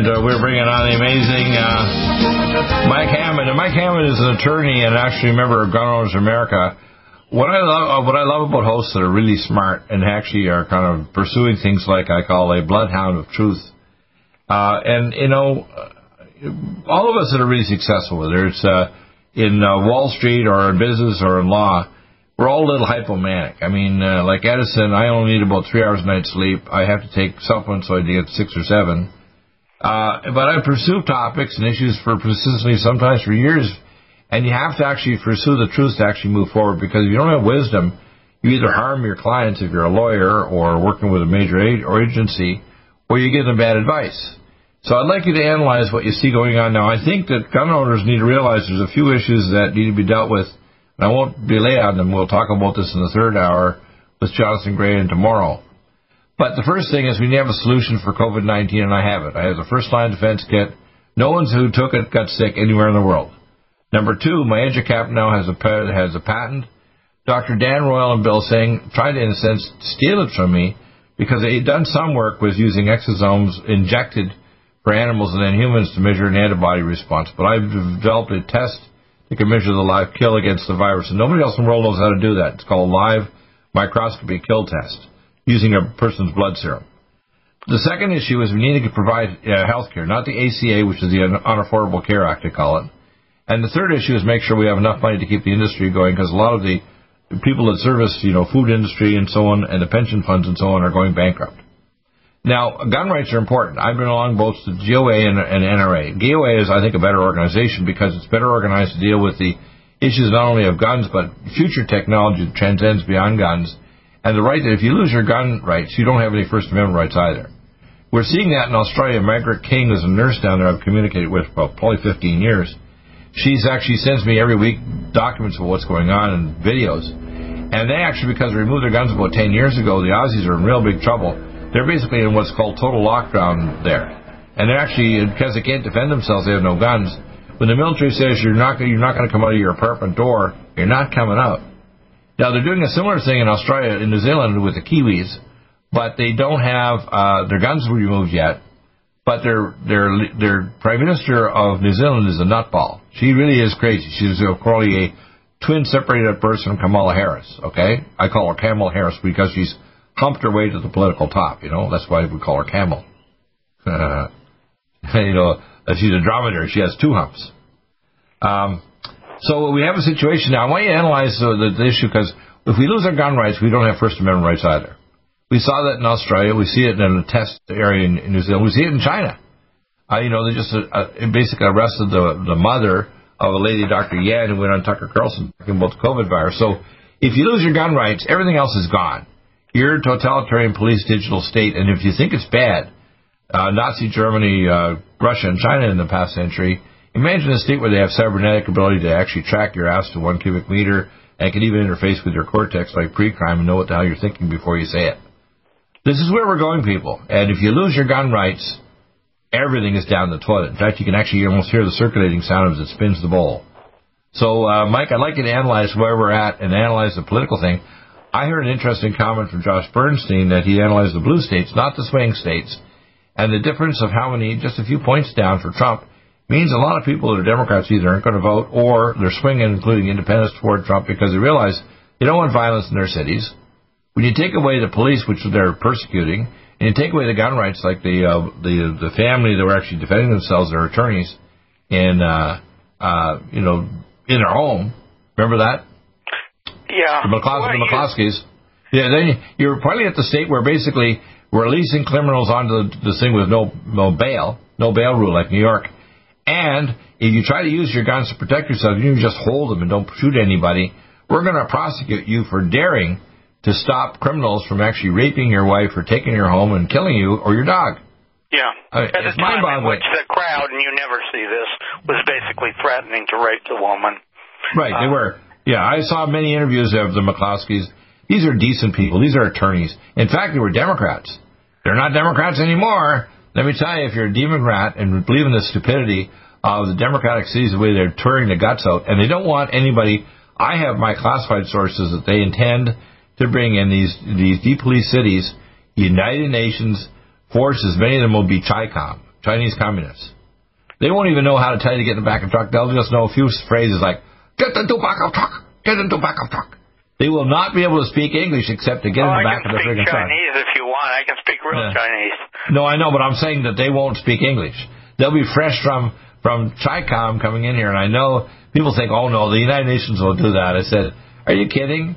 And uh, we're bringing on the amazing uh, Mike Hammond. And Mike Hammond is an attorney and actually a member of Gun Owners America. What I love, uh, what I love about hosts that are really smart and actually are kind of pursuing things like I call a bloodhound of truth. Uh, and you know, all of us that are really successful, whether it's uh, in uh, Wall Street or in business or in law, we're all a little hypomanic. I mean, uh, like Edison, I only need about three hours a night sleep. I have to take supplements so I get six or seven. Uh, but I pursue topics and issues for persistently, sometimes for years, and you have to actually pursue the truth to actually move forward. Because if you don't have wisdom, you either harm your clients if you're a lawyer or working with a major or agency, or you give them bad advice. So I'd like you to analyze what you see going on now. I think that gun owners need to realize there's a few issues that need to be dealt with, and I won't delay on them. We'll talk about this in the third hour with Jonathan Gray and tomorrow. But the first thing is we need to have a solution for COVID 19, and I have it. I have the first line defense kit. No one who took it got sick anywhere in the world. Number two, my EduCap now has a has a patent. Dr. Dan Royal and Bill Singh tried to, in a sense, steal it from me because they had done some work with using exosomes injected for animals and then humans to measure an antibody response. But I've developed a test that can measure the live kill against the virus, and nobody else in the world knows how to do that. It's called a live microscopy kill test using a person's blood serum. The second issue is we need to provide uh, health care, not the ACA, which is the Unaffordable Care Act, they call it. And the third issue is make sure we have enough money to keep the industry going because a lot of the people that service, you know, food industry and so on, and the pension funds and so on are going bankrupt. Now, gun rights are important. I've been along both the GOA and, and NRA. GOA is, I think, a better organization because it's better organized to deal with the issues not only of guns but future technology that transcends beyond guns and the right that if you lose your gun rights, you don't have any First Amendment rights either. We're seeing that in Australia. Margaret King is a nurse down there I've communicated with for probably 15 years. She's actually sends me every week documents of what's going on and videos. And they actually, because they removed their guns about 10 years ago, the Aussies are in real big trouble. They're basically in what's called total lockdown there. And they're actually, because they can't defend themselves, they have no guns. When the military says you're not, you're not going to come out of your apartment door, you're not coming out. Now they're doing a similar thing in Australia, in New Zealand with the Kiwis, but they don't have uh, their guns removed yet. But their their their prime minister of New Zealand is a nutball. She really is crazy. She's probably a twin separated person from Kamala Harris. Okay, I call her Camel Harris because she's humped her way to the political top. You know, that's why we call her Camel. you know, she's a dromedary. She has two humps. Um, so we have a situation now. I want you to analyze the, the, issue because if we lose our gun rights, we don't have First Amendment rights either. We saw that in Australia. We see it in a test area in, in New Zealand. We see it in China. Uh, you know, they just uh, uh, basically arrested the the mother of a lady, Dr. Yan, who went on Tucker Carlson talking about the COVID virus. So if you lose your gun rights, everything else is gone. You're a totalitarian police digital state, and if you think it's bad, uh, Nazi Germany, uh, Russia, and China in the past century, Imagine a state where they have cybernetic ability to actually track your ass to one cubic meter and can even interface with your cortex like pre-crime and know what the hell you're thinking before you say it. This is where we're going, people. And if you lose your gun rights, everything is down the toilet. In fact, you can actually almost hear the circulating sound as it spins the bowl. So, uh, Mike, I'd like you to analyze where we're at and analyze the political thing. I heard an interesting comment from Josh Bernstein that he analyzed the blue states, not the swing states, and the difference of how many, just a few points down for Trump, means a lot of people that are Democrats either aren't going to vote or they're swinging, including independents, toward Trump because they realize they don't want violence in their cities. When you take away the police, which they're persecuting, and you take away the gun rights, like the uh, the the family that were actually defending themselves, their attorneys, in uh, uh, you know in their home. Remember that? Yeah. The, McClus- the McCloskeys. Yeah. Then you're finally at the state where basically we're releasing criminals onto the, the thing with no no bail, no bail rule like New York and if you try to use your guns to protect yourself, you just hold them and don't shoot anybody. We're going to prosecute you for daring to stop criminals from actually raping your wife or taking your home and killing you or your dog. Yeah. At the time in mind-boggling. which the crowd, and you never see this, was basically threatening to rape the woman. Right, they Uh, were. Yeah, I saw many interviews of the McCloskeys. These are decent people. These are attorneys. In fact, they were Democrats. They're not Democrats anymore. Let me tell you, if you're a Democrat and believe in the stupidity of the Democratic cities, the way they're tearing the guts out, and they don't want anybody. I have my classified sources that they intend to bring in these these depolice cities, United Nations forces. Many of them will be CHICOM, Chinese communists. They won't even know how to tell you to get in the back of the truck. They'll just know a few phrases like "Get into the back of the truck, get into the back of the truck." They will not be able to speak English except to get oh, in the I back of the friggin' truck. Chinese if you want. I can speak real Yeah. Chinese. No, I know, but I'm saying that they won't speak English. They'll be fresh from from CHICOM coming in here, and I know people think, "Oh no, the United Nations will do that." I said, "Are you kidding?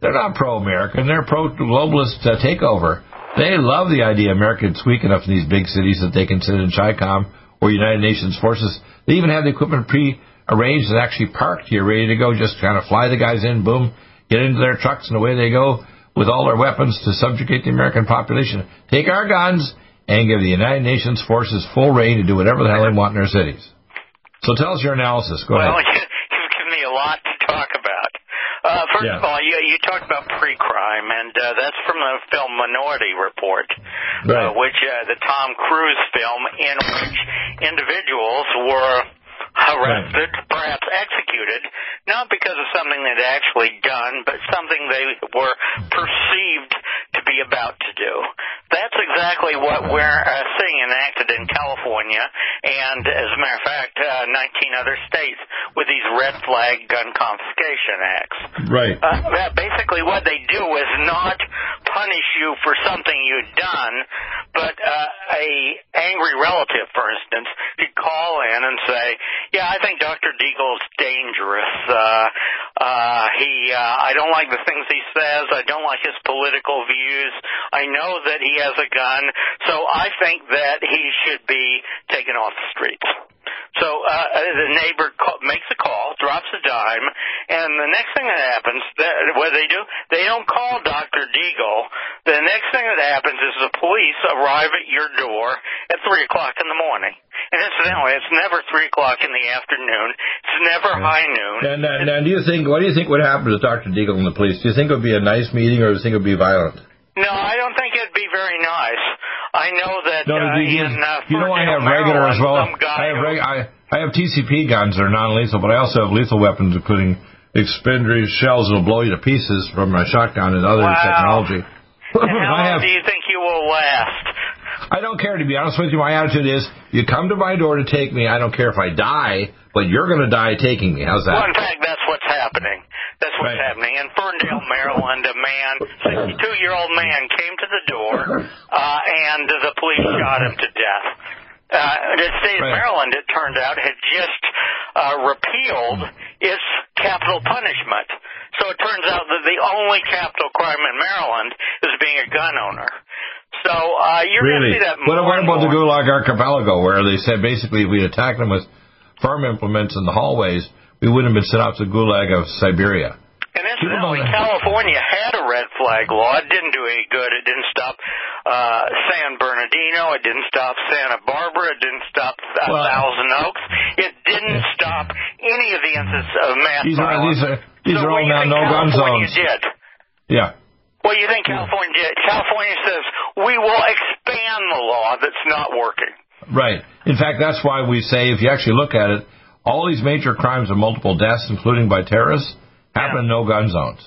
They're not pro-American. They're pro-globalist uh, takeover. They love the idea America's weak enough in these big cities that they can sit in CHICOM or United Nations forces. They even have the equipment pre-arranged and actually parked here, ready to go. Just kind of fly the guys in, boom, get into their trucks, and away they go with all their weapons to subjugate the American population. Take our guns and give the United Nations forces full reign to do whatever the hell they want in their cities. So tell us your analysis. Go ahead. Well, ahead. you've given me a lot to talk about. Uh, first Yeah. of all, you, you talked about pre-crime, and uh, that's from the film Minority Report, Right. uh, which uh, the Tom Cruise film, in which individuals were arrested, perhaps executed, not because of something they'd actually done, but something they were perceived to be about to do. That's exactly what we're uh, seeing enacted in California, and as a matter of fact, uh, 19 other states with these red flag gun confiscation acts. Right. Uh, that basically, what they do is not punish you for something you've done, but uh, a angry relative, for instance, could call in and say, "Yeah, I think Dr. Deagle's dangerous. Uh, uh, he, uh, I don't like the things he says. I don't like his political views. I know that he has a gun, so I think that he should be taken off the streets." So uh, the neighbor call, makes a call, drops a dime, and the next thing that happens, that, what do they do? They don't call Dr. Deagle. The next thing that happens is the police arrive at your door at 3 o'clock in the morning. And incidentally, it's never 3 o'clock in the afternoon. It's never high noon. And, and, and do you think, what do you think would happen to Dr. Deagle and the police? Do you think it would be a nice meeting or do you think it would be violent? No, I don't think it'd be very nice. I know that No, uh, you, in uh, you know I have regular as well. Maryland, some guy I have, reg, I, I have TCP guns that are non-lethal, but I also have lethal weapons, including expendiary shells that will blow you to pieces from my shotgun and other Wow. technology. And how long have. do you think you will last? I don't care to be honest with you. My attitude is, you come to my door to take me. I don't care if I die, but you're going to die taking me. How's Well, that? in fact, that's what's happening. That's what's Right. happening. In Ferndale, Maryland, a man, 62-year-old man, came to the door, uh, and the police shot him to death. Uh, the state of Right. Maryland, it turned out, had just uh, repealed its capital punishment. So it turns out that the only capital crime in Maryland is being a gun owner. So uh, you're going to Really? see that What, more what about the. Gulag Archipelago, where they said basically we attacked them with farm implements in the hallways, we wouldn't have been sent out to the Gulag of Siberia? And incidentally, California had a red flag law. It didn't do any good. It didn't stop uh, San Bernardino. It didn't stop Santa Barbara. It didn't stop uh, Well- Thousand Oaks. It didn't stop any of the incidents of mass These are these are these so are all now no gun California zones. did? Yeah. Do you think California did? California says we will expand the law that's not working. Right. In fact, that's why we say if you actually look at it, all these major crimes of multiple deaths, including by terrorists, happen in no gun zones.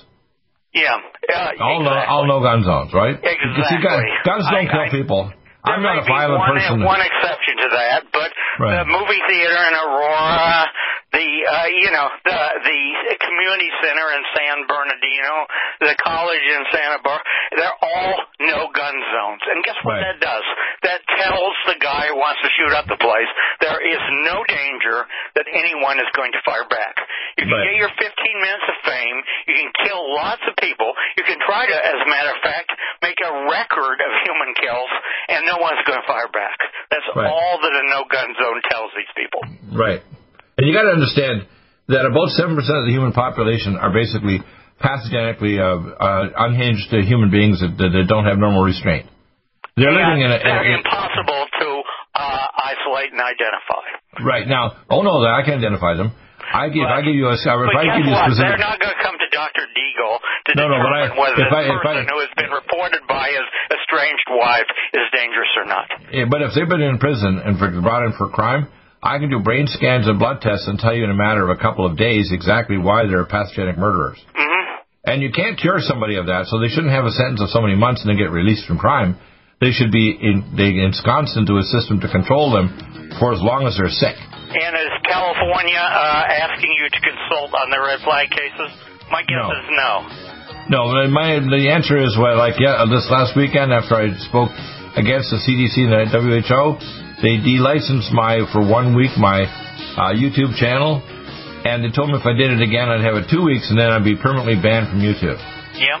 Yeah. Uh, All no, all no gun zones, right? Exactly. See, guns, guns don't I- kill I- people. I'm not a violent one, person. One exception to that, but Right. the movie theater in Aurora, the uh, you know the the community center in San Bernardino, the college in Santa Barbara, they're all no gun zones. And guess what Right. that does? That tells the guy who wants to shoot up the place there is no danger that anyone is going to fire back. You can Right. get your 15 minutes of fame. You can kill lots of people. You can try to, as a matter of fact, make a record of human kills, and no one's going to fire back. That's Right. all that a no gun zone tells these people. Right. And you got to understand that about 7% of the human population are basically pathogenically uh, uh, unhinged uh, human beings that, that, don't have normal restraint. They're yeah, living in a. They're impossible to uh, isolate and identify. Right now, oh no, I can identify them. I give, but, I give you a. But I give you a specific, they're not going to come to Dr. Deagle to no, determine no, I, whether I, person I, who has been reported by his estranged wife is dangerous or not. Yeah, but if they've been in prison and for, brought in for crime, I can do brain scans and blood tests and tell you in a matter of a couple of days exactly why they're pathogenic murderers. Mm-hmm. And you can't cure somebody of that, so they shouldn't have a sentence of so many months and then get released from crime. They should be in, they ensconced into a system to control them for as long as they're sick. And is California uh, asking you to consult on the red flag cases? My guess no. is no. No, my the answer is well, like yeah, this last weekend after I spoke against the CDC and the WHO, they delicensed my for one week my uh, YouTube channel, and they told me if I did it again, I'd have it two weeks, and then I'd be permanently banned from YouTube. Yep.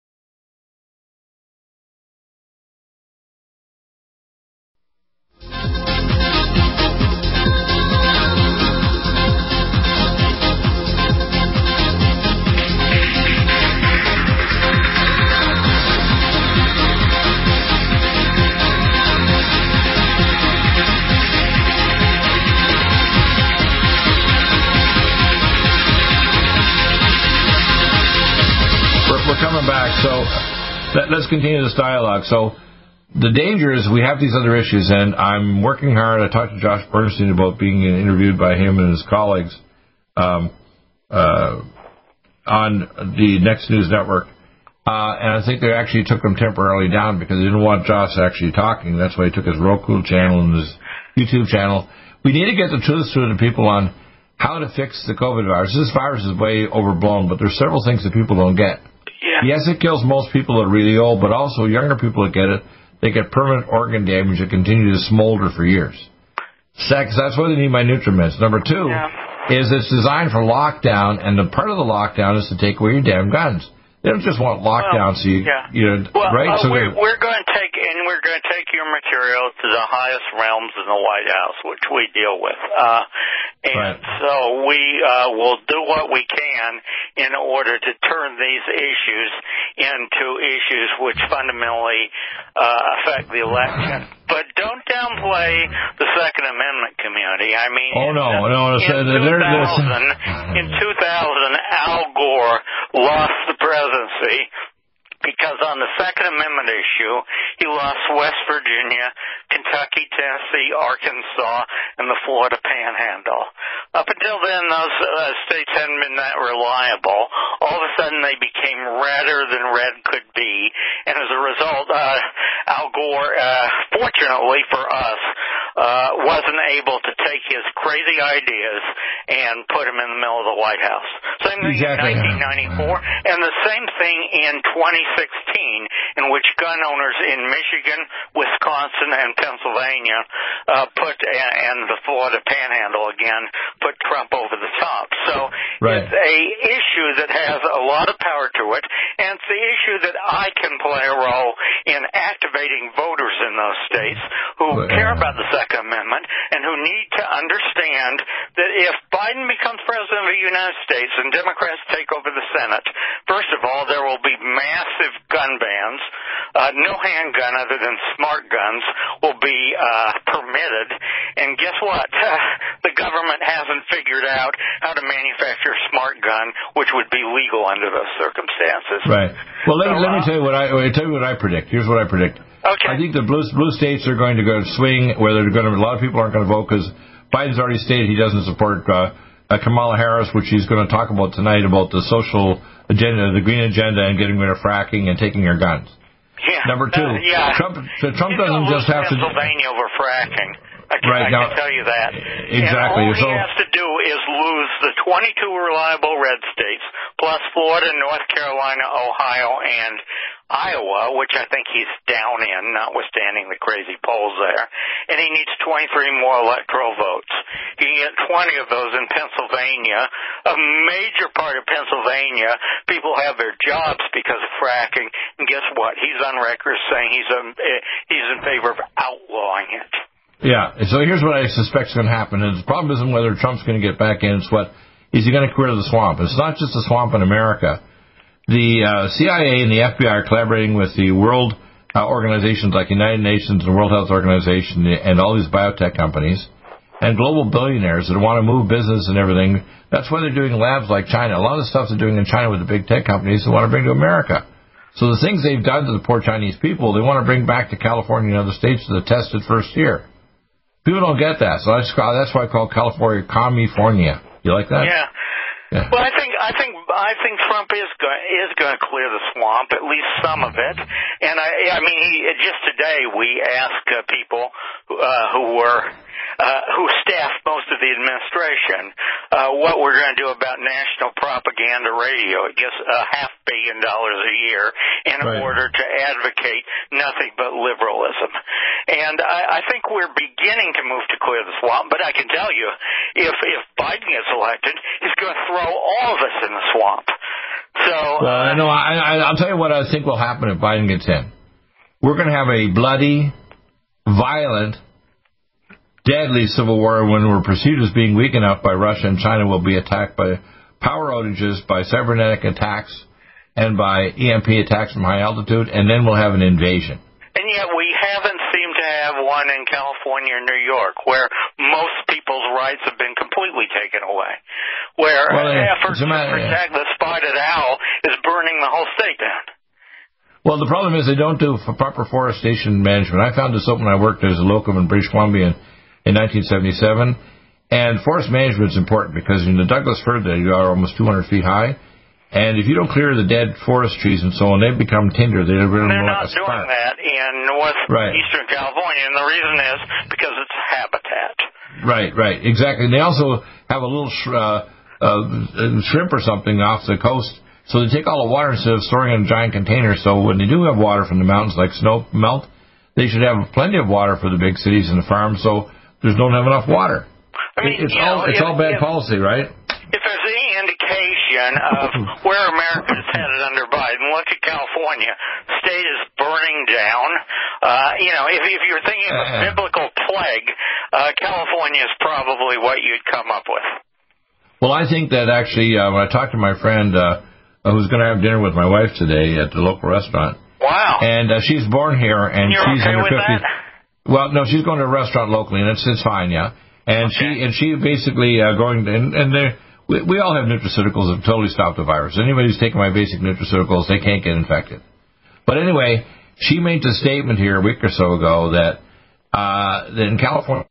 Let's continue this dialogue. So the danger is we have these other issues, and I'm working hard. I talked to Josh Bernstein about being interviewed by him and his colleagues um, uh, on the Next News Network. Uh, and I think they actually took them temporarily down because they didn't want Josh actually talking. That's why he took his Roku channel and his YouTube channel. We need to get the truth to the people on how to fix the COVID virus. This virus is way overblown, but there's several things that people don't get. Yeah. Yes, it kills most people that are really old, but also younger people that get it, they get permanent organ damage that continue to smolder for years. Sex, that's why they need my Nutriments. Number two Yeah. is it's designed for lockdown, and the part of the lockdown is to take away your damn guns. They don't just want lockdown, so you, yeah. you know, Well, right? uh, so we're, we're going to take and we're going to take your material to the highest realms in the White House, which we deal with, uh, and Right. so we uh, will do what we can in order to turn these issues into issues which fundamentally uh, affect the election. But don't downplay the Second Amendment community. I mean, Oh, no, in, no, in there's- 2000, in 2000, Al Gore lost the presidency because on the Second Amendment issue, he lost West Virginia, Kentucky, Tennessee, Arkansas, and the Florida Panhandle. Up until then, those uh, states hadn't been that reliable. All of a sudden, they became redder than red could be, and as a result, uh, Al Gore, uh, fortunately for us, uh, wasn't able to take his crazy ideas and put them in the middle of the White House. Same thing Exactly. in 1994, and the same thing in 2016, in which gun owners in Michigan, Wisconsin, and Pennsylvania uh, put and before the Florida Panhandle again put Trump over the top. So Right. it's a issue that has a lot of power to it, and it's the issue that I can play a role in activating voters in those states who care about the Second Amendment and who need to understand that if Biden becomes president of the United States and Democrats take over the Senate, first of all, there will be massive gun bans. Uh, no handgun other than smart guns will be uh, permitted. And guess what? the government hasn't figured out how to manufacture a smart gun, which would be legal under those circumstances. Right. Well, let, So, me let me uh, tell you what I tell you what I predict. Here's what I predict. Okay. I think the blue blue states are going to go swing where they're going to. A lot of people aren't going to vote because Biden's already stated he doesn't support uh, uh, Kamala Harris, which he's going to talk about tonight about the social agenda, the green agenda, and getting rid of fracking and taking your guns. Yeah. Number two, Uh, yeah. Trump- so Trump doesn't just have to- Pennsylvania over fracking. I can, Right, I now- can tell you that. Exactly, And all so- he has to do is lose the 22 reliable red states, plus Florida, North Carolina, Ohio, and Iowa, which I think he's down in, notwithstanding the crazy polls there. And he needs 23 more electoral votes. He can get 20 of those in Pennsylvania. A major part of Pennsylvania, people have their jobs because of fracking. And guess what? He's on record saying he's um, eh, he's in favor of outlawing it. Yeah. So here's what I suspect is going to happen. And the problem isn't whether Trump's going to get back in. It's what is he going to clear the swamp? It's not just the swamp in America. The uh, CIA and the FBI are collaborating with the world uh, organizations like United Nations and World Health Organization and all these biotech companies and global billionaires that want to move business and everything. That's why they're doing labs like China. A lot of the stuff they're doing in China with the big tech companies they want to bring to America. So the things they've done to the poor Chinese people, they want to bring back to California and other states that tested first here. People don't get that, so that's that's why I call California California. You like that? Yeah. Yeah. Well, I think I think I think Trump is going is going to clear the swamp, at least some of it. And I I mean, he, just today we asked uh, people uh, who were uh, who staffed most of the administration uh, what we're going to do about national propaganda radio. It gets a half billion dollars a year in Right. order to advocate nothing but liberalism. And I, I think we're beginning to move to clear the swamp. But I can tell you, if if Biden gets elected, he's going to throw all of us in the swamp. So Well, uh, I know. I, I, I'll tell you what I think will happen if Biden gets in. We're going to have a bloody, violent, deadly civil war when we're perceived as being weak enough by Russia and China will be attacked by power outages, by cybernetic attacks, and by EMP attacks from high altitude, and then we'll have an invasion. And yet we haven't seemed to have one in California or New York where most people's rights have been completely taken away. Where Well, uh, efforts to protect the spotted owl is burning the whole state down. Well, the problem is they don't do proper forestation management. I found this out when I worked as a locum in British Columbia in, in 1977. And forest management is important because in the Douglas fir they are almost 200 feet high. And if you don't clear the dead forest trees and so on, they become tinder. They're, really They're not like a doing spark. that in north Right. eastern California, and the reason is because it's habitat. Right, right, exactly. And they also have a little sh- uh, uh, shrimp or something off the coast. So they take all the water instead of storing it in giant containers. So when they do have water from the mountains, like snow melt, they should have plenty of water for the big cities and the farms. So there's don't have enough water. I mean, it's all know, it's if- all bad if- policy, right? if there's any indication of where America's headed under Biden, look at California. State is burning down. Uh, you know, if, if you're thinking of a Uh-uh. biblical plague, uh, California is probably what you'd come up with. Well, I think that actually, uh, when I talked to my friend uh, who's going to have dinner with my wife today at the local restaurant, Wow. and uh, she's born here, and You're she's okay in her 50s. that? Well, no, she's going to a restaurant locally, and it's it's fine, yeah. And she and she basically uh, going to, and, and they we, we all have nutraceuticals that totally stop the virus. Anybody who's taking my basic nutraceuticals, they can't get infected. But anyway, she made the statement here a week or so ago that uh, that in California.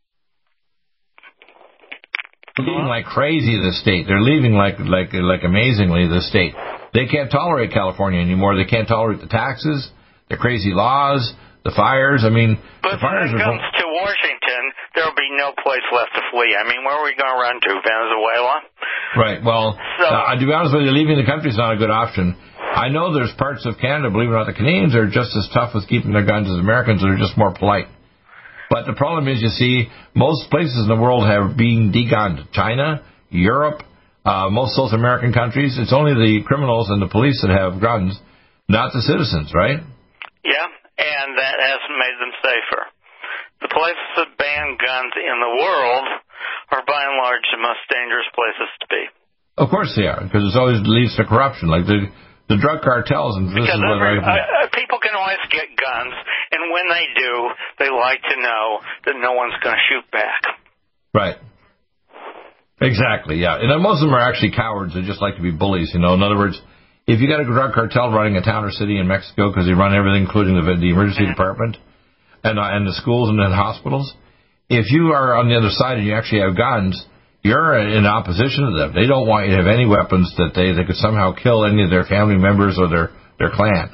they're Leaving like crazy the state. They're leaving like like like amazingly the state. They can't tolerate California anymore. They can't tolerate the taxes, the crazy laws, the fires. I mean, But the fires when it comes to Washington, there'll be no place left to flee. I mean, where are we going to run to? Venezuela? Right. Well, So- uh, to be honest with you, leaving the country is not a good option. I know there's parts of Canada, believe it or not, the Canadians are just as tough with keeping their guns as Americans. They're just more polite. But the problem is, you see, most places in the world have been degunned. China, Europe, uh, most South American countries. It's only the criminals and the police that have guns, not the citizens, right? Yeah, and that hasn't made them safer. The places that ban guns in the world are by and large the most dangerous places to be. Of course they are, because it always leads to corruption, like the the drug cartels. And this Because is what every, I, uh, uh, people can always get guns, and when they do, they like to know that no one's going to shoot back. Right. Exactly, yeah. And most of them are actually cowards. They just like to be bullies, you know. In other words, if you got a drug cartel running a town or city in Mexico because they run everything, including the, the emergency department and, uh, and the schools and the hospitals, if you are on the other side and you actually have guns, you're in opposition to them. They don't want you to have any weapons that they, they could somehow kill any of their family members or their, their clan.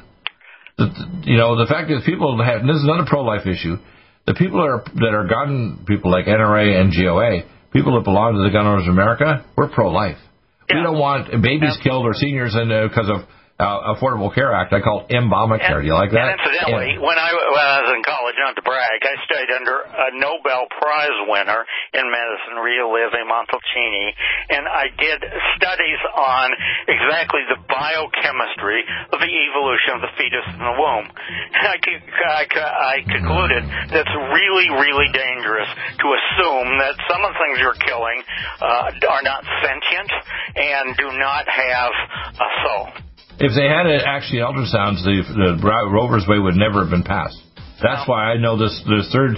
The, you know, the fact is people have, and this is another pro-life issue, the people that are, that are gun people like NRA and GOA, people that belong to the Gun Owners of America, we're pro-life. We don't want babies killed or seniors in because of uh, Affordable Care Act. I call it Obamacare. Do you like that? And incidentally, Yeah. when I, when I was in college, not to brag, I studied under a Nobel Prize winner in medicine, Rita Levi Montalcini, and I did studies on exactly the biochemistry of the evolution of the fetus in the womb. And I, I, I concluded that it's really, really dangerous to assume that some of the things you're killing uh, are not sentient and do not have a soul. If they had it actually ultrasounds, the, the Roe v. Wade would never have been passed. That's why I know this this third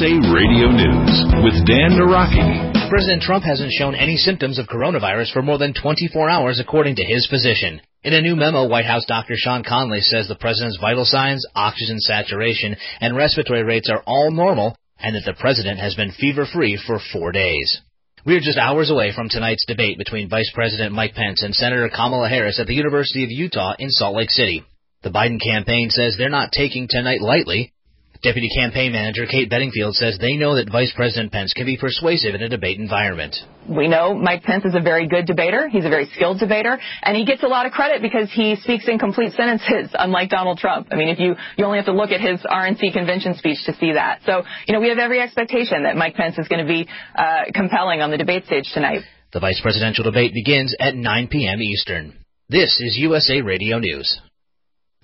USA Radio News with Dan Naraki. President Trump hasn't shown any symptoms of coronavirus for more than 24 hours, according to his physician. In a new memo, White House Dr. Sean Conley says the president's vital signs, oxygen saturation, and respiratory rates are all normal, and that the president has been fever-free for four days. We are just hours away from tonight's debate between Vice President Mike Pence and Senator Kamala Harris at the University of Utah in Salt Lake City. The Biden campaign says they're not taking tonight lightly. Deputy Campaign Manager Kate Bedingfield says they know that Vice President Pence can be persuasive in a debate environment. We know Mike Pence is a very good debater. He's a very skilled debater, and he gets a lot of credit because he speaks in complete sentences, unlike Donald Trump. I mean, if you you only have to look at his RNC convention speech to see that. So, you know, we have every expectation that Mike Pence is going to be uh, compelling on the debate stage tonight. The vice presidential debate begins at 9 p.m. Eastern. This is USA Radio News.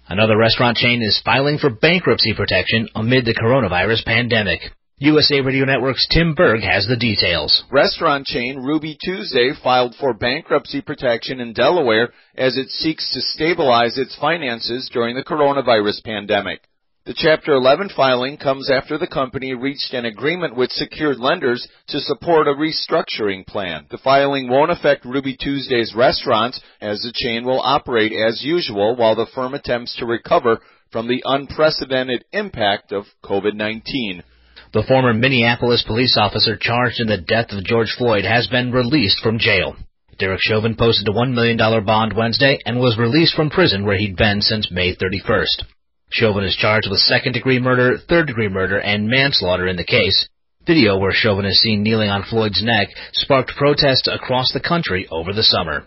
Another restaurant chain is filing for bankruptcy protection amid the coronavirus pandemic. USA Radio Network's Tim Berg has the details. Restaurant chain Ruby Tuesday filed for bankruptcy protection in Delaware as it seeks to stabilize its finances during the coronavirus pandemic. The Chapter 11 filing comes after the company reached an agreement with secured lenders to support a restructuring plan. The filing won't affect Ruby Tuesday's restaurants as the chain will operate as usual while the firm attempts to recover from the unprecedented impact of COVID-19. The former Minneapolis police officer charged in the death of George Floyd has been released from jail. Derek Chauvin posted a $1 million bond Wednesday and was released from prison where he'd been since May 31st. Chauvin is charged with second degree murder, third degree murder, and manslaughter in the case. Video where Chauvin is seen kneeling on Floyd's neck sparked protests across the country over the summer.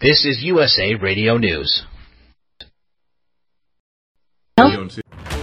This is USA Radio News.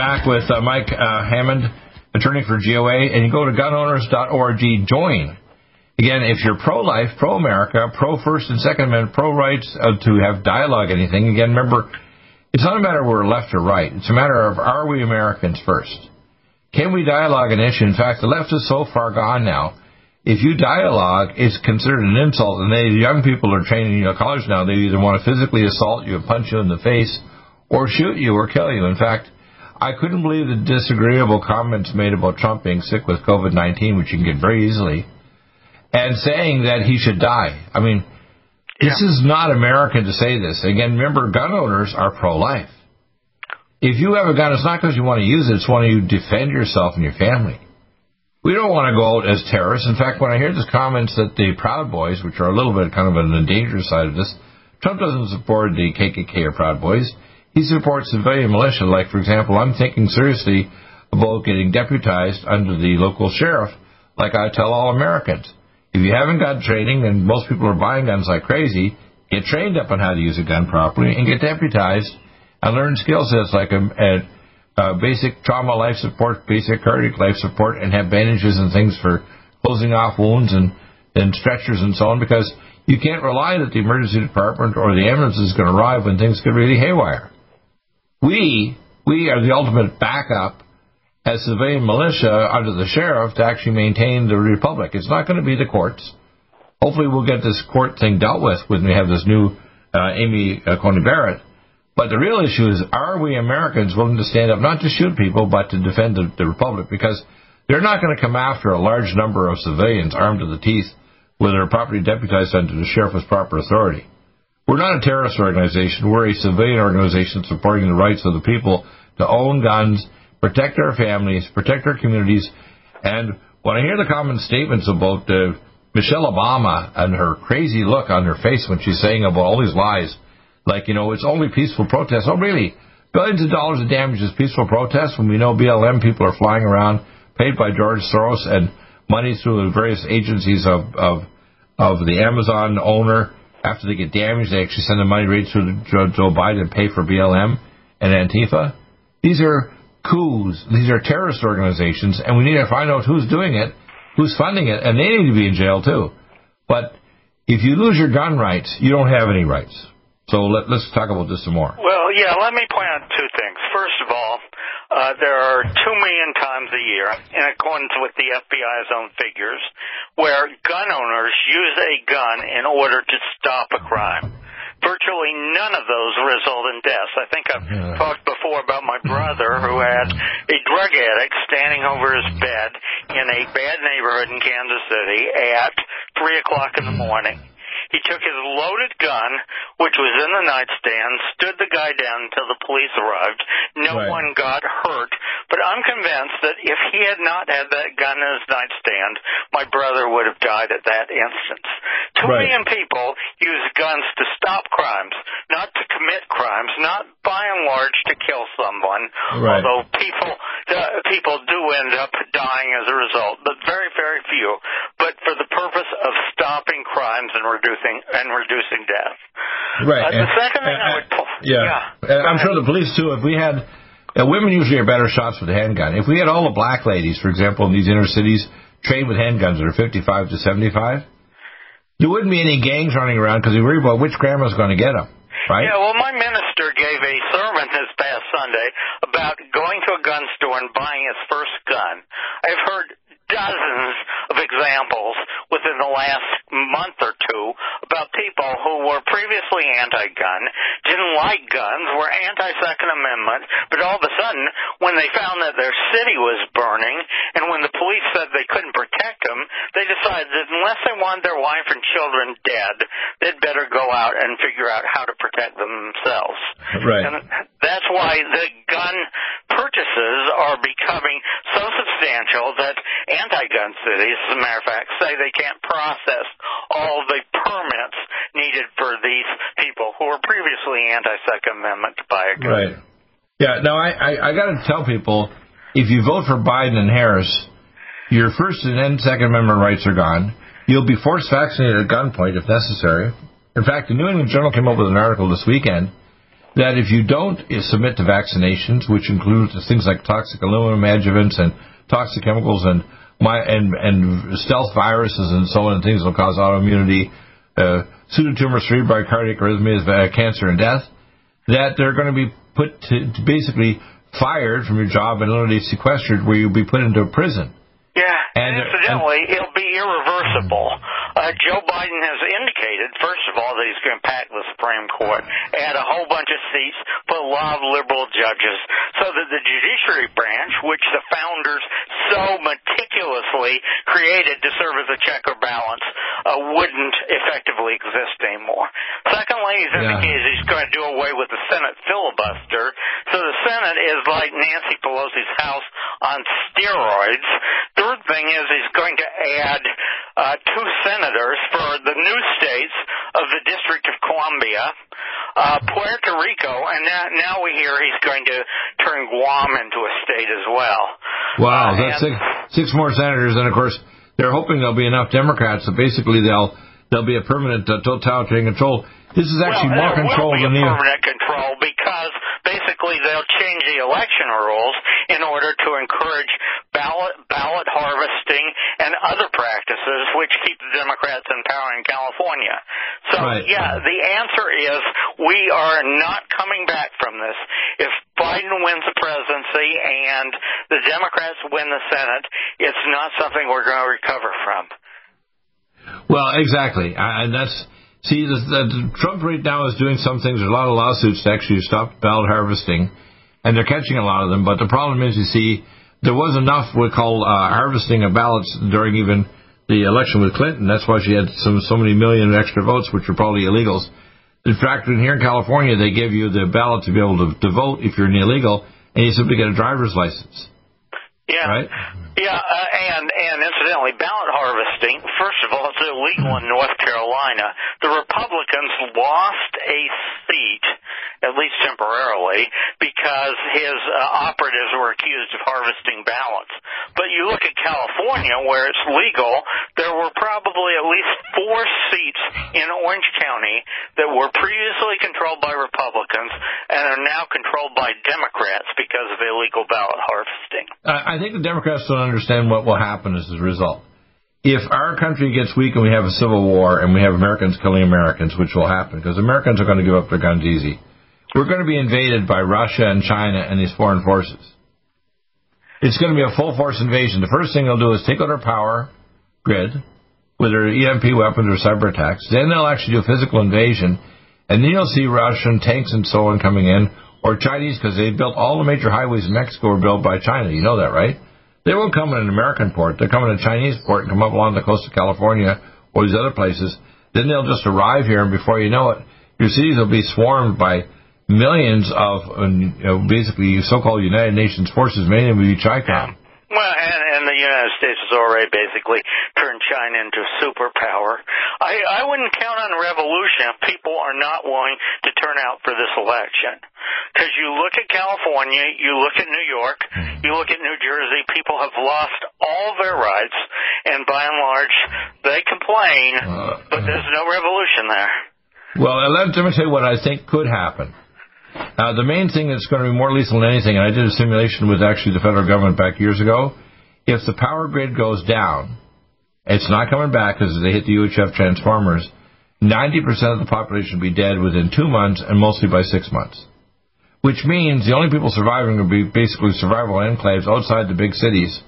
Back with uh, Mike uh, Hammond, attorney for GOA, and you go to gunowners.org, join. Again, if you're pro-life, pro-America, pro-First and Second Amendment, pro-rights uh, to have dialogue, anything, again, remember, it's not a matter of we're left or right. It's a matter of are we Americans first? Can we dialogue an issue? In fact, the left is so far gone now. If you dialogue, it's considered an insult, and they, young people are trained in you know, college now. They either want to physically assault you, punch you in the face, or shoot you or kill you. In fact, I couldn't believe the disagreeable comments made about Trump being sick with COVID 19, which you can get very easily, and saying that he should die. I mean, this is not American to say this. Again, remember, gun owners are pro life. If you have a gun, it's not because you want to use it, it's when you defend yourself and your family. We don't want to go out as terrorists. In fact, when I hear these comments that the Proud Boys, which are a little bit kind of on the dangerous side of this, Trump doesn't support the KKK or Proud Boys. He supports civilian militia. Like, for example, I'm thinking seriously about getting deputized under the local sheriff, like I tell all Americans. If you haven't got training, and most people are buying guns like crazy, get trained up on how to use a gun properly and get deputized and learn skill sets like a, a, a basic trauma life support, basic cardiac life support, and have bandages and things for closing off wounds and, and stretchers and so on because you can't rely that the emergency department or the ambulance is going to arrive when things get really haywire. We, we are the ultimate backup as civilian militia under the sheriff to actually maintain the republic. It's not going to be the courts. Hopefully, we'll get this court thing dealt with when we have this new uh, Amy uh, Coney Barrett. But the real issue is, are we Americans willing to stand up not to shoot people, but to defend the, the republic? Because they're not going to come after a large number of civilians armed to the teeth with their property deputized under the sheriff with proper authority. We're not a terrorist organization. We're a civilian organization supporting the rights of the people to own guns, protect our families, protect our communities. And when I hear the common statements about uh, Michelle Obama and her crazy look on her face when she's saying about all these lies, like, you know, it's only peaceful protests. Oh, really? billions of dollars of damage as peaceful protests when we know BLM people are flying around paid by George Soros and money through the various agencies of, of, of the Amazon owner. After they get damaged, they actually send the money right to Joe Biden and pay for BLM and Antifa. These are coups. These are terrorist organizations, and we need to find out who's doing it, who's funding it, and they need to be in jail too. But if you lose your gun rights, you don't have any rights. So let, us talk about this some more. Well, yeah, let me point out two things. First of all, uh, there are two million times a year, in accordance with the FBI's own figures, where gun owners use a gun in order to stop a crime. Virtually none of those result in deaths. I think I've yeah. talked before about my brother who had a drug addict standing over his bed in a bad neighborhood in Kansas City at three o'clock in the morning he took his loaded gun, which was in the nightstand, stood the guy down until the police arrived. No right. one got hurt. But I'm convinced that if he had not had that gun in his nightstand, my brother would have died at that instance. Two right. million people use guns to stop crimes, not to commit crimes, not by and large to kill someone. Right. Although people uh, people do end up dying as a result, but very very few. But for the purpose of stopping crimes and reducing and reducing death. Right. Uh, the and, second thing I would pull, yeah, yeah. I'm sure the police too. If we had uh, women usually are better shots with a handgun. If we had all the black ladies, for example, in these inner cities, trained with handguns that are 55 to 75, there wouldn't be any gangs running around because we worry about which grandma's going to get them. Right? Yeah, well, my minister gave a sermon this past Sunday about going to a gun store and buying his first gun. I've heard dozens of examples within the last month or two about people who were previously anti-gun, didn't like guns, were anti-Second Amendment, but all of a sudden, when they found that their city was burning, and when the police said they couldn't protect them, they decided that unless they wanted their wife and children dead, they'd better go out and figure out how to protect themselves. Right. And that's why the gun purchases are becoming so substantial that anti-gun cities, as a matter of fact, say they can't process all the permits needed for these people who were previously anti-Second Amendment to buy a gun. Right. Yeah. Now I I, I got to tell people, if you vote for Biden and Harris, your First and Second Amendment rights are gone. You'll be forced vaccinated at gunpoint if necessary. In fact, the New England Journal came up with an article this weekend that if you don't submit to vaccinations, which includes things like toxic aluminum adjuvants and toxic chemicals and my, and, and stealth viruses and so on, and things will cause autoimmunity, uh, pseudotumor, cerebri cardiac arrhythmias, uh, cancer, and death, that they're going to be put to, to basically fired from your job and literally sequestered, where you'll be put into a prison. Yeah, and, and incidentally, and, it'll be irreversible. Uh, Joe Biden has indicated, first of all, that he's going to pack the Supreme Court, add a whole bunch of seats, put a lot of liberal judges, so that the judiciary branch, which the founders so meticulously created to serve as a check or balance, uh, wouldn't effectively exist anymore. Secondly, he's indicated yeah. he's going to do away with the Senate filibuster, so the Senate is like Nancy Pelosi's house on steroids. Third thing is he's going to add uh, two senators for the new states of the District of Columbia, uh, Puerto Rico, and now, now we hear he's going to turn Guam into a state as well. Wow, uh, that's six, six more senators, and of course they're hoping there'll be enough Democrats that basically they'll there'll be a permanent uh, totalitarian control. This is actually well, more control than the permanent control because basically they'll change the election rules in order to encourage ballot ballot harvesting and other practices which keep the Democrats in power in California. So right. yeah, the answer is we are not coming back from this. If Biden wins the presidency and the Democrats win the Senate, it's not something we're going to recover from. Well, exactly, and that's See, the, the, Trump right now is doing some things. There's a lot of lawsuits to actually stop ballot harvesting, and they're catching a lot of them. But the problem is, you see, there was enough we call uh, harvesting of ballots during even the election with Clinton. That's why she had some so many million extra votes, which were probably illegals. In fact, in here in California, they give you the ballot to be able to, to vote if you're an illegal, and you simply get a driver's license. Yeah. Right? Yeah, uh, and and incidentally, ballot harvesting. First of all, it's illegal in North Carolina. The Republicans lost a seat at least temporarily, because his uh, operatives were accused of harvesting ballots. But you look at California, where it's legal, there were probably at least four seats in Orange County that were previously controlled by Republicans and are now controlled by Democrats because of illegal ballot harvesting. I think the Democrats don't understand what will happen as a result if our country gets weak and we have a civil war and we have Americans killing Americans, which will happen because Americans are going to give up their guns easy, we're going to be invaded by Russia and China and these foreign forces. It's going to be a full force invasion. The first thing they'll do is take out our power grid with their EMP weapons or cyber attacks. Then they'll actually do a physical invasion, and then you'll see Russian tanks and so on coming in, or Chinese because they built all the major highways in Mexico were built by China. You know that, right? They won't come in an American port. They'll come in a Chinese port and come up along the coast of California or these other places. Then they'll just arrive here, and before you know it, your cities will be swarmed by millions of know, basically so-called United Nations forces, many of them will be CHICOM. Well, and, and the United States has already basically turned China into a superpower. I, I wouldn't count on a revolution if people are not willing to turn out for this election. Because you look at California, you look at New York, hmm. you look at New Jersey, people have lost all their rights, and by and large, they complain, uh, but there's no revolution there. Well, let me tell you what I think could happen. Uh, the main thing that's going to be more lethal than anything, and I did a simulation with actually the federal government back years ago, if the power grid goes down, it's not coming back because they hit the UHF transformers, 90% of the population will be dead within two months and mostly by six months. Which means the only people surviving will be basically survival enclaves outside the big cities.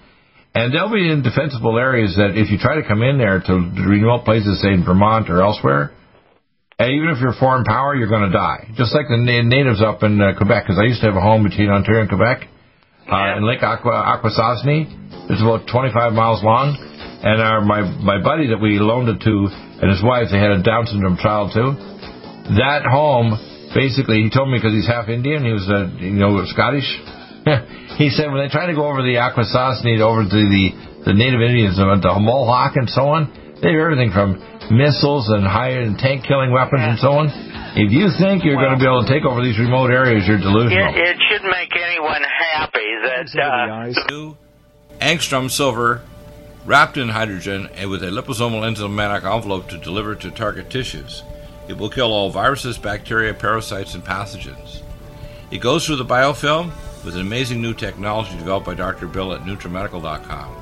And they'll be in defensible areas that if you try to come in there to remote places, say in Vermont or elsewhere, even if you're a foreign power, you're going to die. Just like the natives up in uh, Quebec, because I used to have a home between Ontario and Quebec, uh, in Lake Aqua, Akwesasne. It's about 25 miles long. And our, my, my buddy that we loaned it to and his wife, they had a Down syndrome child too. That home, basically, he told me because he's half Indian, he was, uh, you know, Scottish. he said when they try to go over the Akwesasne over to the, the native Indians, the Mohawk and so on, they have everything from missiles and high and tank killing weapons and so on. If you think you're well, going to be able to take over these remote areas, you're delusional. It, it should make anyone happy that uh, angstrom silver wrapped in hydrogen and with a liposomal enzymatic envelope to deliver to target tissues. It will kill all viruses, bacteria, parasites, and pathogens. It goes through the biofilm with an amazing new technology developed by Dr. Bill at NutriMedical.com.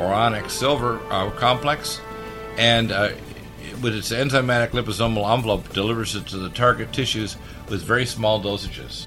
or silver uh, complex, and uh, with its enzymatic liposomal envelope delivers it to the target tissues with very small dosages.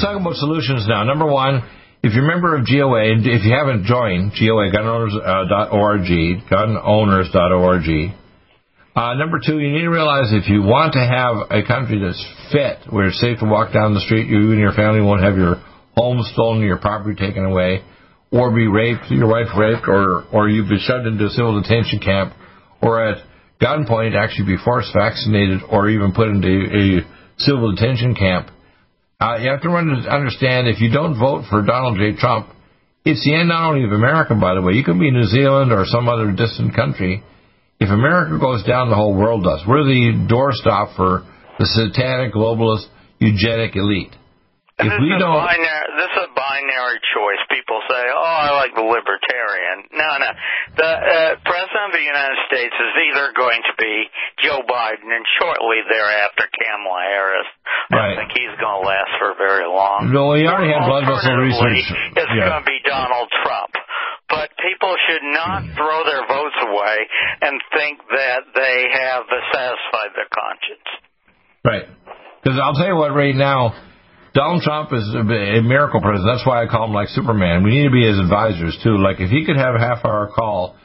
solutions now. Number one, if you're a member of GOA, and if you haven't joined GOA, gunowners.org, gunowners.org, uh, number two, you need to realize if you want to have a country that's fit, where it's safe to walk down the street, you and your family won't have your home stolen, your property taken away, or be raped, your wife raped, or, or you've been shoved into a civil detention camp, or at gunpoint actually be forced vaccinated, or even put into a civil detention camp, uh, you have to understand if you don't vote for Donald J. Trump, it's the end not only of America, by the way. You can be New Zealand or some other distant country. If America goes down, the whole world does. We're the doorstop for the satanic, globalist, eugenic elite. If we don't, binary, this is a binary choice. Say, "Oh, I like the libertarian." No, no. The uh, president of the United States is either going to be Joe Biden, and shortly thereafter Kamala Harris. I think he's going to last for very long. No, he already had blood vessel research. It's yeah. going to be Donald Trump. But people should not throw their votes away and think that they have satisfied their conscience. Right. Because I'll tell you what, right now Donald Trump is a miracle president. That's why I call him like Superman. We need to be his advisors too. Like if he could have a half hour call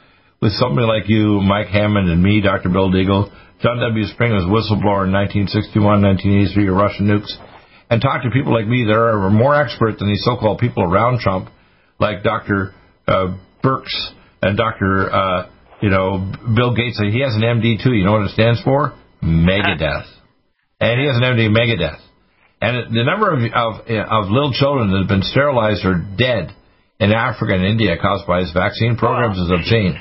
with somebody like you, Mike Hammond, and me, Dr. Bill Deagle, John W. Spring was whistleblower in 1961, 1983 of Russian nukes, and talk to people like me that are more expert than these so-called people around Trump, like Dr. Uh, Birx and Dr. Uh, you know Bill Gates. He has an MD too. You know what it stands for? Megadeth. And he has an MD, Megadeth. And the number of, of, of little children that have been sterilized or dead in Africa and India caused by his vaccine programs is obscene.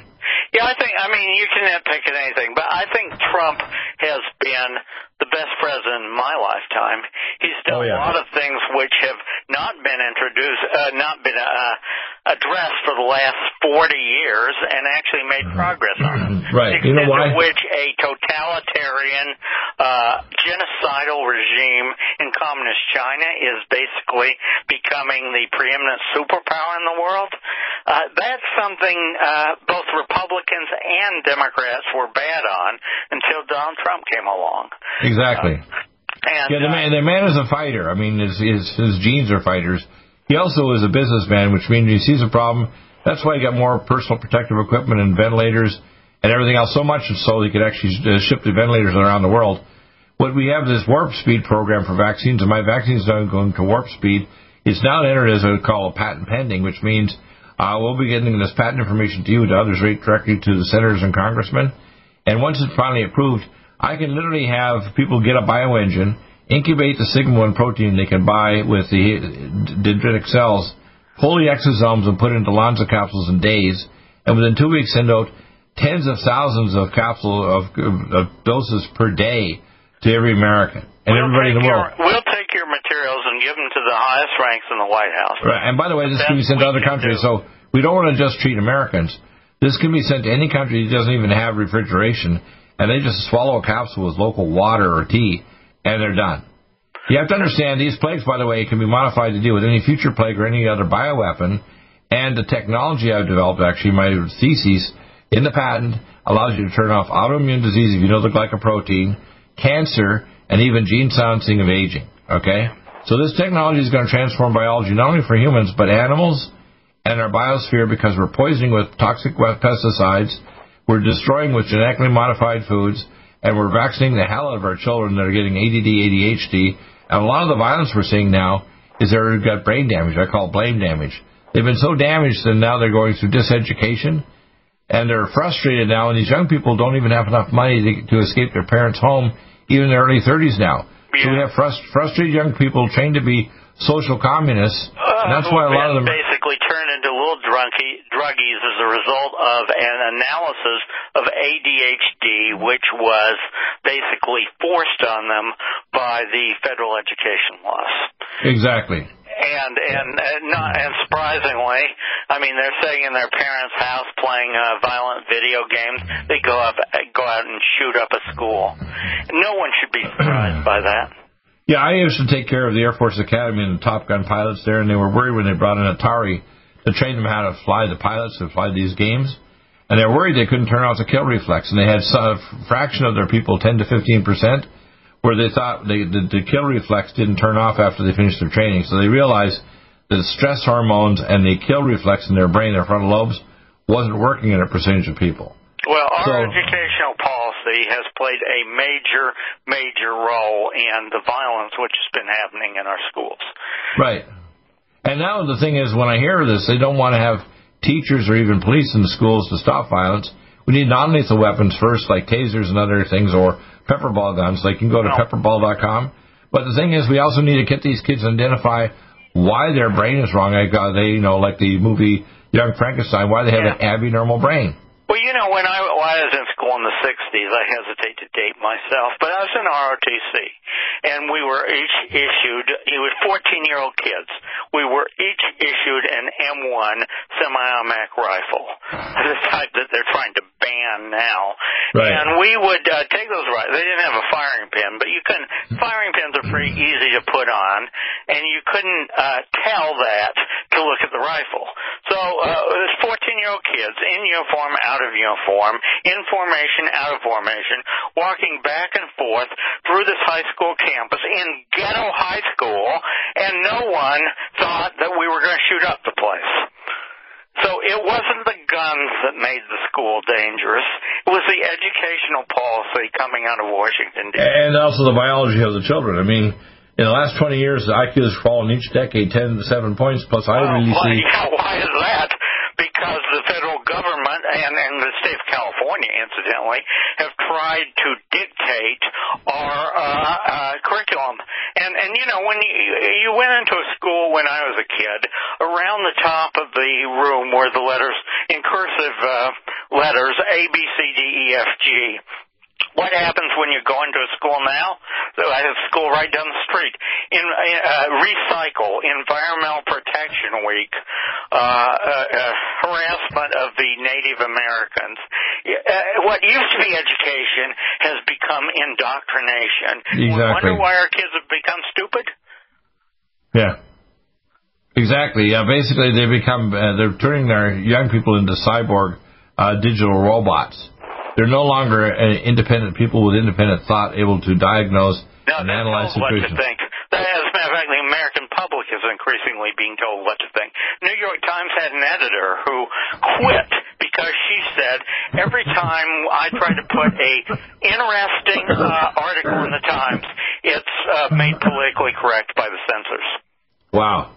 Yeah, I think, I mean, you can nitpick at anything, but I think Trump has been the best president in my lifetime. He's done oh, yeah. a lot of things which have not been introduced, uh, not been uh, addressed for the last 40 years and actually made mm-hmm. progress on it. Right. The you know why? which a totalitarian, uh, genocidal regime in communist China is basically becoming the preeminent superpower in the world. Uh, that's something uh, both Republicans and Democrats were bad on until Donald Trump came along. Exactly. Uh, and, yeah, the man, the man is a fighter. I mean, his, his his genes are fighters. He also is a businessman, which means he sees a problem. That's why he got more personal protective equipment and ventilators and everything else, so much so he could actually uh, ship the ventilators around the world. What we have this warp speed program for vaccines, and my vaccine's not going to warp speed. It's now entered as a call a patent pending, which means uh, we'll be getting this patent information to you and to others right directly to the senators and congressmen. And once it's finally approved, I can literally have people get a bioengine incubate the sigma-1 protein they can buy with the dendritic cells, pull the exosomes and put into Lonza capsules in days, and within two weeks send out tens of thousands of capsule of, of doses per day to every American and we'll everybody in the your, world. We'll take your materials and give them to the highest ranks in the White House. Right. And by the way, this can be sent to other countries, do. so we don't want to just treat Americans. This can be sent to any country that doesn't even have refrigeration, and they just swallow a capsule with local water or tea, and they're done. You have to understand these plagues, by the way, can be modified to deal with any future plague or any other bioweapon. And the technology I've developed, actually, my thesis in the patent allows you to turn off autoimmune disease if you know the glycoprotein, cancer, and even gene silencing of aging. Okay? So this technology is going to transform biology not only for humans, but animals and our biosphere because we're poisoning with toxic pesticides, we're destroying with genetically modified foods, and we're vaccinating the hell out of our children that are getting ADD, ADHD, and a lot of the violence we're seeing now is they've got brain damage. I call it blame damage. They've been so damaged that now they're going through diseducation, and they're frustrated now, and these young people don't even have enough money to, to escape their parents' home, even in their early 30s now. Yeah. So we have frust- frustrated young people trained to be social communists. Uh, and that's why a lot of them basically turn into little drunkie, druggies as a result of an analysis of ADHD, which was basically forced on them by the federal education laws. Exactly. And and and, not, and surprisingly, I mean, they're sitting in their parents' house playing uh, violent video games. They go up, go out and shoot up a school. No one should be surprised by that. Yeah, I used to take care of the Air Force Academy and the Top Gun pilots there, and they were worried when they brought in Atari to train them how to fly the pilots to fly these games. And they're worried they couldn't turn off the kill reflex, and they had a fraction of their people, 10 to 15 percent, where they thought they, the, the kill reflex didn't turn off after they finished their training. So they realized that the stress hormones and the kill reflex in their brain, their frontal lobes, wasn't working in a percentage of people. Well, our so, educational policy has played a major, major role in the violence which has been happening in our schools. Right. And now the thing is, when I hear this, they don't want to have teachers or even police in the schools to stop violence. We need non-lethal weapons first, like tasers and other things, or pepperball guns. Like you can go to pepperball.com. But the thing is, we also need to get these kids to identify why their brain is wrong. Like uh, they, you know, like the movie Young Frankenstein, why they have yeah. an abnormal brain. Well, you know, when I, when I was in school in the 60s, I hesitate to date myself, but I was in ROTC, and we were each issued, it was 14-year-old kids, we were each issued an M1 semi-automatic rifle, the type that they're trying to ban now. Right. And we would uh, take those rifles. They didn't have a firing pin, but you can, firing pins are pretty easy to put on, and you couldn't uh, tell that to look at the rifle. So uh, it was 14-year-old kids in uniform, out of uniform, in formation, out of formation, walking back and forth through this high school campus in ghetto high school, and no one thought that we were going to shoot up the place. So it wasn't the guns that made the school dangerous. It was the educational policy coming out of Washington, D.C. And also the biology of the children. I mean, in the last 20 years, the IQ has fallen each decade 10 to 7 points. Plus, I well, oh, really why, see. Yeah, why is that? Because the federal government and, and the state of California, incidentally, have tried to dictate our uh, uh, curriculum. And and you know when you you went into a school when I was a kid, around the top of the room were the letters in cursive uh, letters A B C D E F G. What happens when you go into a school now? So I have school right down the street. In uh, recycle, Environmental Protection Week, uh, uh, uh, harassment of the Native Americans. Uh, what used to be education has become indoctrination. Exactly. We wonder why our kids have become stupid. Yeah. Exactly. Yeah. Basically, they become uh, they're turning their young people into cyborg uh, digital robots. They're no longer uh, independent people with independent thought, able to diagnose no, and analyze situations. What to think. As a matter of fact, the American public is increasingly being told what to think. New York Times had an editor who quit because she said every time I try to put a interesting uh, article in the Times, it's uh, made politically correct by the censors. Wow.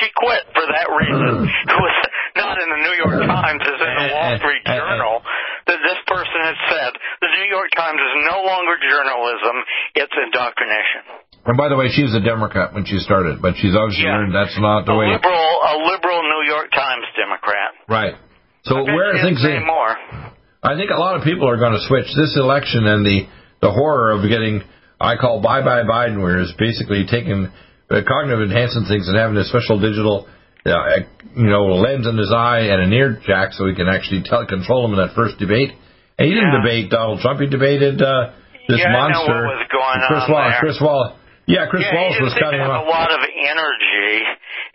She quit for that reason. it was not in the New York Times, as in the Wall Street Journal that this person has said the New York Times is no longer journalism, it's indoctrination. And by the way, she was a Democrat when she started, but she's obviously yeah. learned that's not the a way. Liberal, a liberal New York Times Democrat. Right. So where are things more? I think a lot of people are going to switch this election and the the horror of getting I call bye bye Biden, where it's basically taking uh, cognitive enhancing things and having a special digital uh, you know lens in his eye and an ear jack so he can actually tell control him in that first debate. And he didn't Yeah. debate Donald Trump. He debated uh, this Yeah, I know monster. what was going Chris on Wallace. Chris Wallace. Yeah, Chris yeah, Wallace was cutting him off. a lot of energy,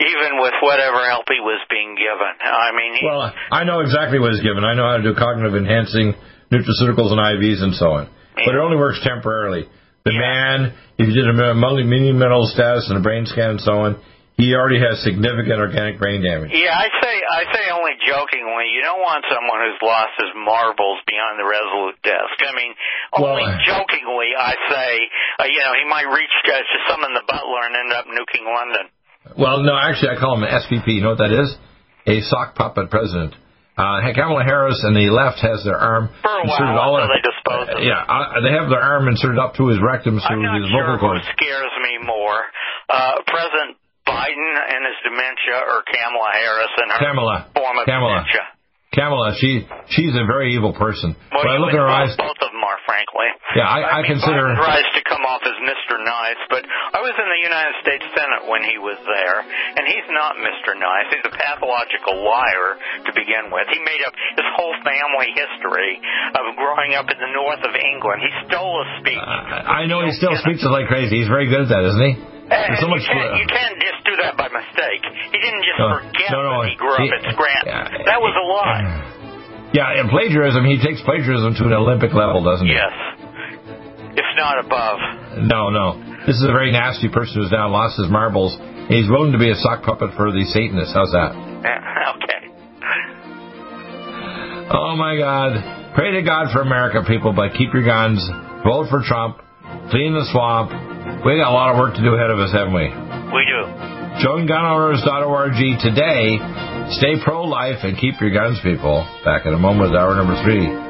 even with whatever help he was being given. I mean, he, Well, I know exactly what is given. I know how to do cognitive enhancing nutraceuticals and IVs and so on. But it only works temporarily. The man, if you did a multi mini mineral status and a brain scan and so on, he already has significant organic brain damage. Yeah, I say I say only jokingly. You don't want someone who's lost his marbles behind the Resolute desk. I mean, only Well, jokingly I say, uh, you know, he might reach uh, to summon the butler and end up nuking London. Well, no, actually, I call him an SVP. You know what that is? A sock puppet president. Uh, Kamala Harris and the left has their arm For a inserted while all in- they dispose of Yeah, uh, they have their arm inserted up through his rectum I'm through not his sure vocal who cords. scares me more, uh, President Biden and his dementia, or Kamala Harris and her Kamala. form of Kamala. dementia. Kamala, she she's a very evil person. Well, when I look at her both, eyes, both of them are, frankly. Yeah, I- I mean, consider- Biden tries to come off as Mr. Nice, but I was in the United States Senate when he was there, and he's not Mr. Nice. He's a pathological liar to begin with. He made up his whole family history of growing up in the north of England. He stole a speech. I know he still speaks it like crazy. He's very good at that, isn't he? Eh, There's so much. you, can't, you can't that by mistake. He didn't just No, forget no, no, that he grew up he- at Scranton. yeah, that was a lie. Yeah, and plagiarism. He takes plagiarism to an Olympic level, doesn't he? Yes. If not above. No, no. This is a very nasty person who's now lost his marbles. He's willing to be a sock puppet for the Satanists. How's that? okay. Oh my God. Pray to God for America, people, but keep your guns. Vote for Trump. Clean the swamp. We got a lot of work to do ahead of us, haven't we? We do. JoinGunOwners.org today. Stay pro-life and keep your guns, people. Back in a moment with hour number three.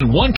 One